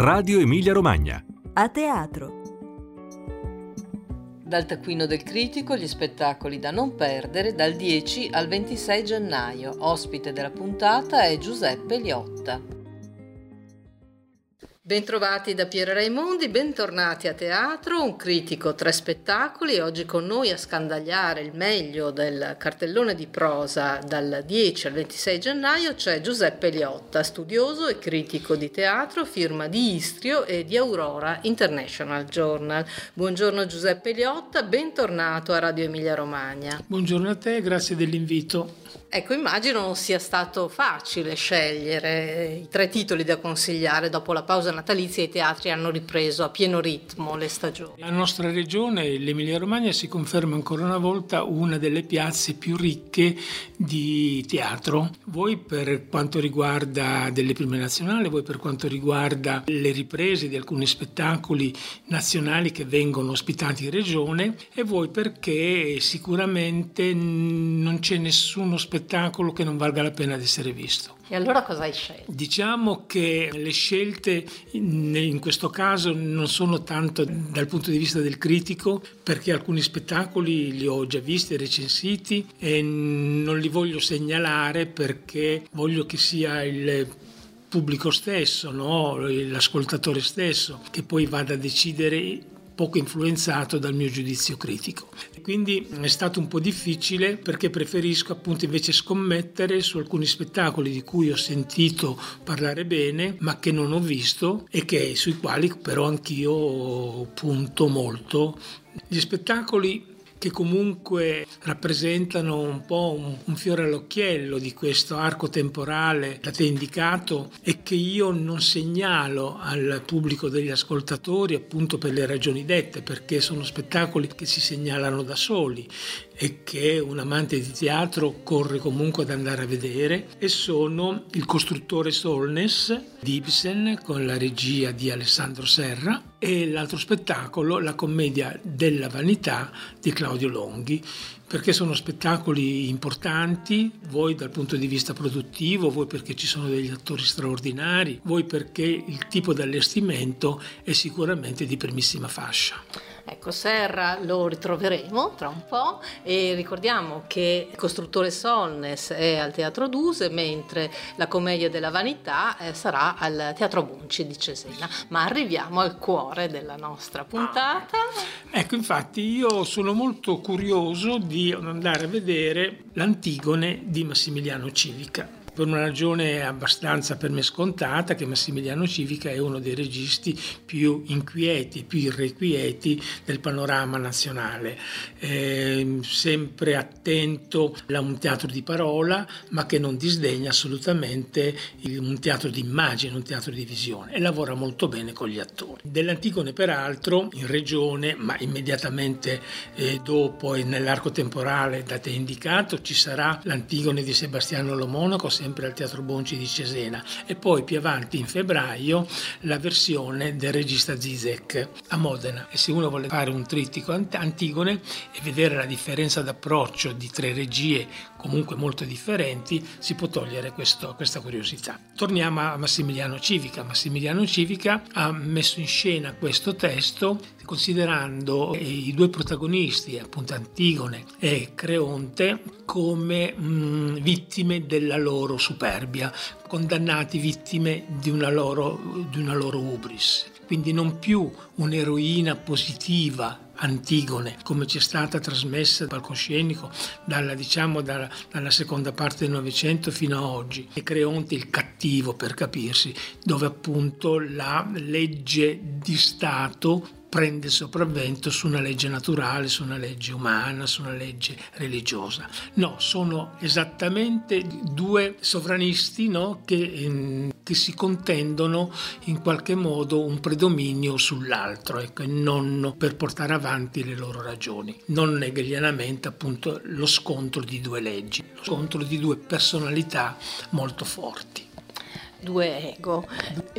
Radio Emilia Romagna. A teatro. Dal taccuino del critico gli spettacoli da non perdere dal 10 al 26 gennaio. Ospite della puntata è Giuseppe Liotta. Bentrovati da Piero Raimondi, bentornati a teatro, un critico, tre spettacoli, oggi con noi a scandagliare il meglio del cartellone di prosa dal 10 al 26 gennaio c'è Giuseppe Liotta, studioso e critico di teatro, firma di Istrio e di Aurora International Journal. Buongiorno Giuseppe Liotta, bentornato a Radio Emilia Romagna. Buongiorno a te, grazie dell'invito. Ecco, immagino non sia stato facile scegliere i tre titoli da consigliare dopo la pausa natalizia i teatri hanno ripreso a pieno ritmo le stagioni. La nostra regione, l'Emilia Romagna, si conferma ancora una volta una delle piazze più ricche di teatro. Voi per quanto riguarda delle prime nazionali, voi per quanto riguarda le riprese di alcuni spettacoli nazionali che vengono ospitati in regione e voi perché sicuramente non c'è nessuno spettacolo spettacolo che non valga la pena di essere visto. E allora cosa hai scelto? Diciamo che le scelte in, questo caso non sono tanto dal punto di vista del critico, perché alcuni spettacoli li ho già visti recensiti e non li voglio segnalare perché voglio che sia il pubblico stesso, no? l'ascoltatore stesso, che poi vada a decidere poco influenzato dal mio giudizio critico. Quindi è stato un po' difficile perché preferisco appunto invece scommettere su alcuni spettacoli di cui ho sentito parlare bene ma che non ho visto e che, sui quali però anch'io punto molto. Gli spettacoli che comunque rappresentano un po' un, un, fiore all'occhiello di questo arco temporale da te indicato e che io non segnalo al pubblico degli ascoltatori appunto per le ragioni dette, perché sono spettacoli che si segnalano da soli e che un amante di teatro corre comunque ad andare a vedere e sono Il costruttore Solnes di Ibsen con la regia di Alessandro Serra e l'altro spettacolo La commedia della vanità di Claudio Longhi perché sono spettacoli importanti, voi dal punto di vista produttivo, voi perché ci sono degli attori straordinari, voi perché il tipo di allestimento è sicuramente di primissima fascia. Ecco, Serra lo ritroveremo tra un po' e ricordiamo che costruttore Solnes è al Teatro Duse, mentre la commedia della vanità eh, sarà al Teatro Bunci di Cesena. Ma arriviamo al cuore della nostra puntata. Ecco, infatti io sono molto curioso di andare a vedere l'Antigone di Massimiliano Civica per una ragione abbastanza per me scontata che Massimiliano Civica è uno dei registi più inquieti, più irrequieti del panorama nazionale, eh, sempre attento a un teatro di parola ma che non disdegna assolutamente un teatro di immagine, un teatro di visione e lavora molto bene con gli attori. Dell'Antigone peraltro in regione ma immediatamente eh, dopo e nell'arco temporale da te indicato ci sarà l'Antigone di Sebastiano Lo Monaco sempre al Teatro Bonci di Cesena. E poi più avanti in febbraio la versione del regista Zizek a Modena. E se uno vuole fare un trittico Antigone e vedere la differenza d'approccio di tre regie comunque molto differenti si può togliere questo, questa curiosità. Torniamo a Massimiliano Civica. Massimiliano Civica ha messo in scena questo testo considerando i due protagonisti, appunto Antigone e Creonte, come mh, vittime della loro superbia, condannati vittime di una loro, di una loro ubris. Quindi non più un'eroina positiva Antigone, come ci è stata trasmessa dal palcoscenico dalla, diciamo, dalla, dalla, seconda parte del Novecento fino a oggi. E Creonte il cattivo, per capirsi, dove appunto la legge di Stato prende sopravvento su una legge naturale, su una legge umana, su una legge religiosa. No, sono esattamente due sovranisti no, che, in, che, si contendono in qualche modo un predominio sull'altro, ecco, e non per portare avanti le loro ragioni. Non hegelianamente appunto lo scontro di due leggi, lo scontro di due personalità molto forti. Due ego.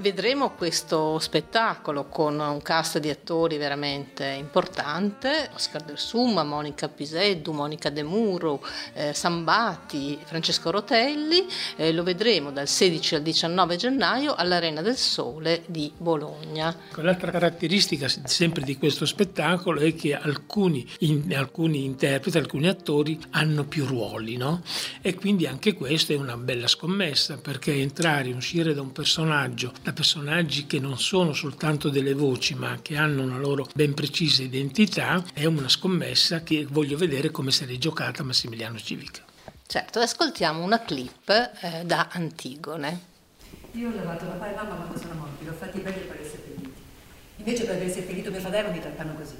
Vedremo questo spettacolo con un cast di attori veramente importante, Oscar del Summa, Monica Piseddu, Monica De Muro, eh, Sambati, Francesco Rotelli, eh, lo vedremo dal 16 al 19 gennaio all'Arena del Sole di Bologna. L'altra caratteristica sempre di questo spettacolo è che alcuni, in, alcuni interpreti, alcuni attori hanno più ruoli, no? E quindi anche questo è una bella scommessa perché entrare in un uscire da un personaggio, da personaggi che non sono soltanto delle voci ma che hanno una loro ben precisa identità, è una scommessa che voglio vedere come è giocata Massimiliano Civica. Certo, ascoltiamo una clip eh, da Antigone. Io ho lavato papà e mamma quando sono morti, l'ho fatti bene per essere seppelliti. Invece per aver seppellito mio fratello mi trattano così.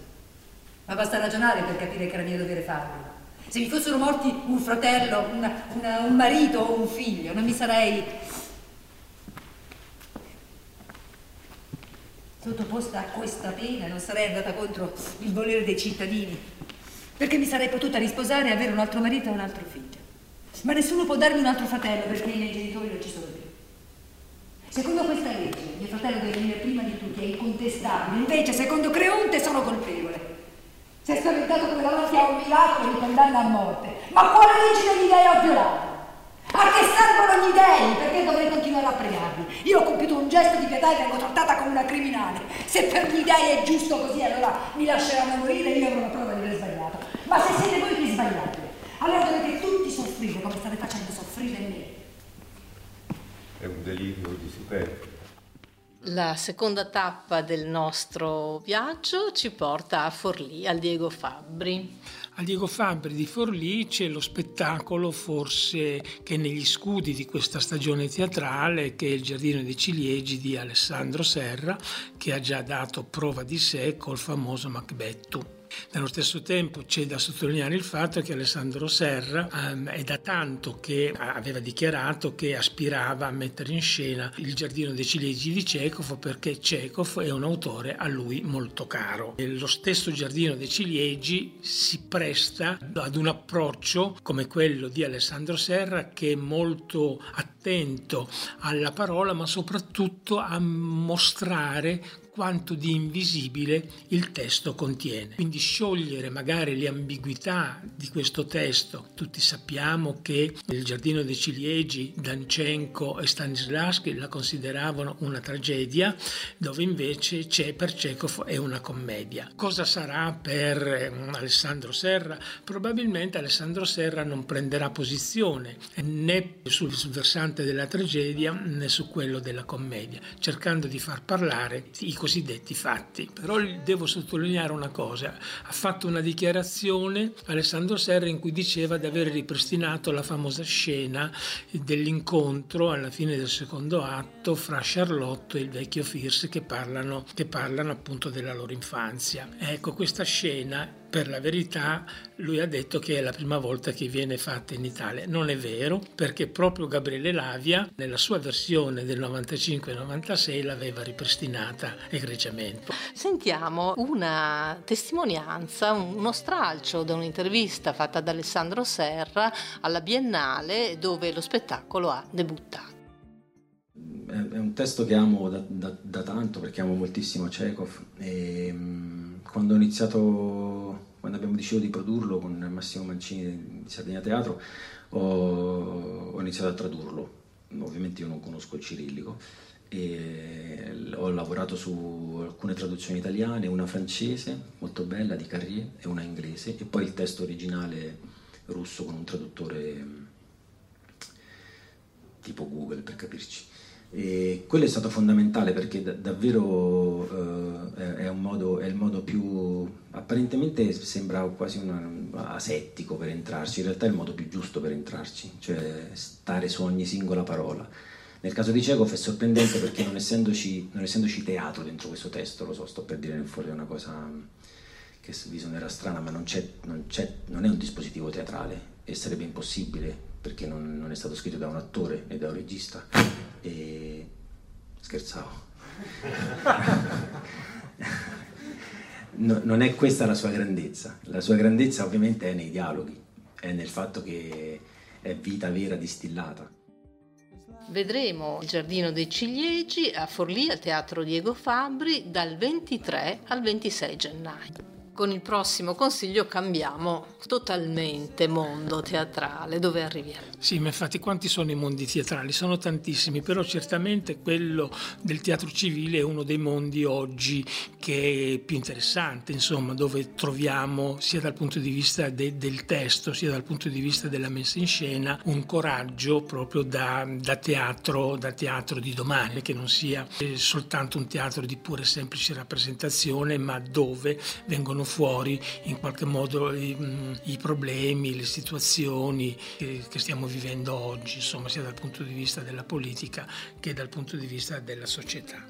Ma basta ragionare per capire che era mio dovere farlo. Se mi fossero morti un fratello, una, una, un marito o un figlio, non mi sarei sottoposta a questa pena, non sarei andata contro il volere dei cittadini, perché mi sarei potuta risposare e avere un altro marito e un altro figlio. Ma nessuno può darmi un altro fratello perché i miei genitori non ci sono più. Secondo questa legge, mio fratello deve venire prima di tutti, è incontestabile. Invece, secondo Creonte, sono colpevole. Si è spaventato come davanti a un miracolo mi condanna a morte. Ma quale legge degli dei ho violato? A che servono gli dei? Perché dovrei a pregarli? Io ho compiuto un gesto di pietà e vengo trattata come una criminale. Se per gli dei è giusto così, allora mi lasceranno morire e io avrò la prova di aver sbagliato. Ma se siete voi che sbagliate, allora dovete tutti soffrire come state facendo soffrire me. È un delirio di superbia. La seconda tappa del nostro viaggio ci porta a Forlì, al Diego Fabbri. A Diego Fabbri di Forlì c'è lo spettacolo forse che negli scudi di questa stagione teatrale che è il Giardino dei Ciliegi di Alessandro Serra che ha già dato prova di sé col famoso Macbettu. Nello stesso tempo c'è da sottolineare il fatto che Alessandro Serra um, è da tanto che aveva dichiarato che aspirava a mettere in scena il Giardino dei Ciliegi di Chekhov perché Chekhov è un autore a lui molto caro. E lo stesso Giardino dei Ciliegi si presta ad un approccio come quello di Alessandro Serra che è molto attento alla parola ma soprattutto a mostrare quanto di invisibile il testo contiene. Quindi sciogliere magari le ambiguità di questo testo. Tutti sappiamo che il Giardino dei Ciliegi, Danchenko e Stanislavski la consideravano una tragedia, dove invece c'è per Chekhov è una commedia. Cosa sarà per ehm, Alessandro Serra? Probabilmente Alessandro Serra non prenderà posizione né sul versante della tragedia né su quello della commedia, cercando di far parlare i cosiddetti fatti. Però devo sottolineare una cosa, ha fatto una dichiarazione Alessandro Serra in cui diceva di aver ripristinato la famosa scena dell'incontro alla fine del secondo atto fra Charlotte e il vecchio Fierce che parlano, che parlano appunto della loro infanzia. Ecco, questa scena per la verità lui ha detto che è la prima volta che viene fatta in Italia. Non è vero, perché proprio Gabriele Lavia nella sua versione del 95-96 l'aveva ripristinata egregiamente. Sentiamo una testimonianza, uno stralcio da un'intervista fatta da Alessandro Serra alla Biennale dove lo spettacolo ha debuttato. È un testo che amo da, da, da tanto perché amo moltissimo Chekhov e mm, quando ho iniziato quando abbiamo deciso di produrlo con Massimo Mancini di Sardegna Teatro, ho, ho iniziato a tradurlo. Ovviamente io non conosco il cirillico e ho lavorato su alcune traduzioni italiane, una francese molto bella di Carrier e una inglese e poi il testo originale russo con un traduttore tipo Google per capirci. E quello è stato fondamentale perché da, davvero eh, è, modo, è, il modo più apparentemente sembra quasi un asettico per entrarci, in realtà è il modo più giusto per entrarci, cioè stare su ogni singola parola. Nel caso di Chekhov è sorprendente perché non essendoci, non essendoci teatro dentro questo testo, lo so, sto per dire fuori una cosa che vi suonerà strana, ma non, c'è, non, c'è, non è un dispositivo teatrale e sarebbe impossibile perché non, non, è stato scritto da un attore né da un regista. E scherzavo. no, non è questa la sua grandezza. La sua grandezza ovviamente è nei dialoghi, è nel fatto che è vita vera distillata. Vedremo il Giardino dei Ciliegi a Forlì al Teatro Diego Fabri dal 23 al 26 gennaio con il prossimo consiglio cambiamo totalmente mondo teatrale, dove arriviamo? Sì, ma infatti quanti sono i mondi teatrali? Sono tantissimi, però certamente quello del teatro civile è uno dei mondi oggi che è più interessante, insomma, dove troviamo sia dal punto di vista de- del testo, sia dal punto di vista della messa in scena, un coraggio proprio da, da, teatro, da teatro di domani, che non sia soltanto un teatro di pura e semplice rappresentazione, ma dove vengono fuori in qualche modo i, i problemi, le situazioni che, che, stiamo vivendo oggi, insomma, sia dal punto di vista della politica che dal punto di vista della società.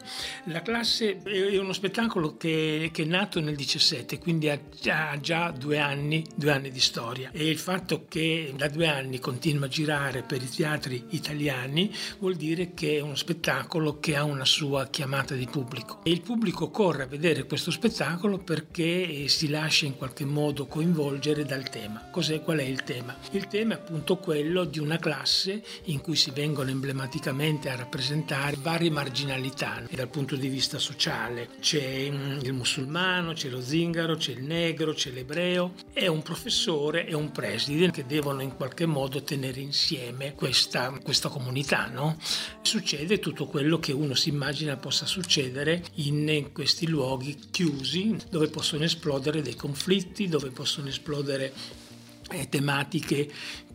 La classe è uno spettacolo che, che è nato nel 17, quindi ha già, già due, anni, due anni di storia e il fatto che da due anni continua a girare per i teatri italiani vuol dire che è uno spettacolo che ha una sua chiamata di pubblico e il pubblico corre a vedere questo spettacolo perché si lascia in qualche modo coinvolgere dal tema. Cos'è, qual è il tema? Il tema è appunto quello di una classe in cui si vengono emblematicamente a rappresentare varie marginalità dal punto di vista sociale. C'è mm, il musulmano, c'è lo zingaro, c'è il negro, c'è l'ebreo, è un professore e un preside che devono in qualche modo tenere insieme questa, questa comunità. No? Succede tutto quello che uno si immagina possa succedere in questi luoghi chiusi dove possono esplodere esplodere dei conflitti, dove possono esplodere eh, tematiche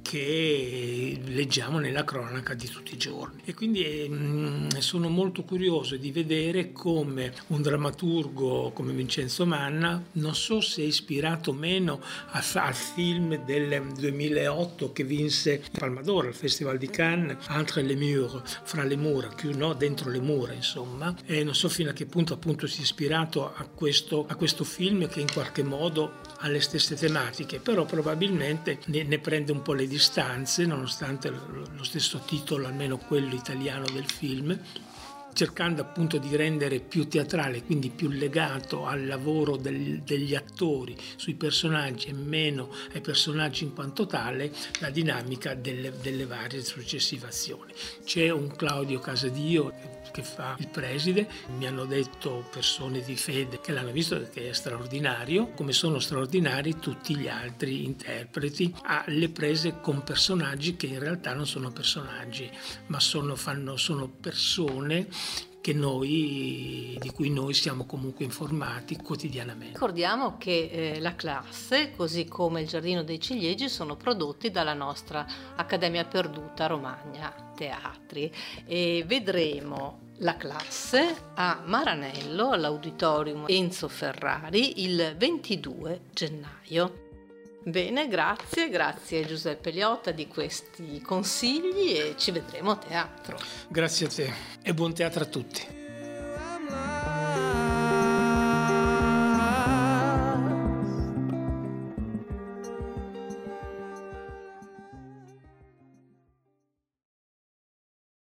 che leggiamo nella cronaca di tutti i giorni. E quindi eh, sono molto curioso di vedere come un drammaturgo come Vincenzo Manna, non so se è ispirato o meno al film del 2008 che vinse Palmador al Festival di Cannes, Entre les murs, fra le mura, più no, dentro le mura insomma, e non so fino a che punto appunto si è ispirato a questo, a questo film che in qualche modo ha le stesse tematiche, però probabilmente ne prende un po' le distanze, nonostante lo stesso titolo, almeno quello italiano del film, cercando appunto di rendere più teatrale, quindi più legato al lavoro del, degli attori sui personaggi e meno ai personaggi in quanto tale, la dinamica delle, delle varie successive azioni. C'è un Claudio Casadio che fa il preside, mi hanno detto persone di fede che l'hanno visto che è straordinario, come sono straordinari tutti gli altri interpreti alle prese con personaggi che in realtà non sono personaggi, ma sono, fanno, sono persone noi, di cui noi siamo comunque informati quotidianamente. Ricordiamo che eh, la classe, così come il Giardino dei Ciliegi, sono prodotti dalla nostra Accademia Perduta Romagna Teatri e vedremo la classe a Maranello all'Auditorium Enzo Ferrari il 22 gennaio. Bene, grazie, grazie Giuseppe Liotta di questi consigli e ci vedremo a teatro. Grazie a te e buon teatro a tutti.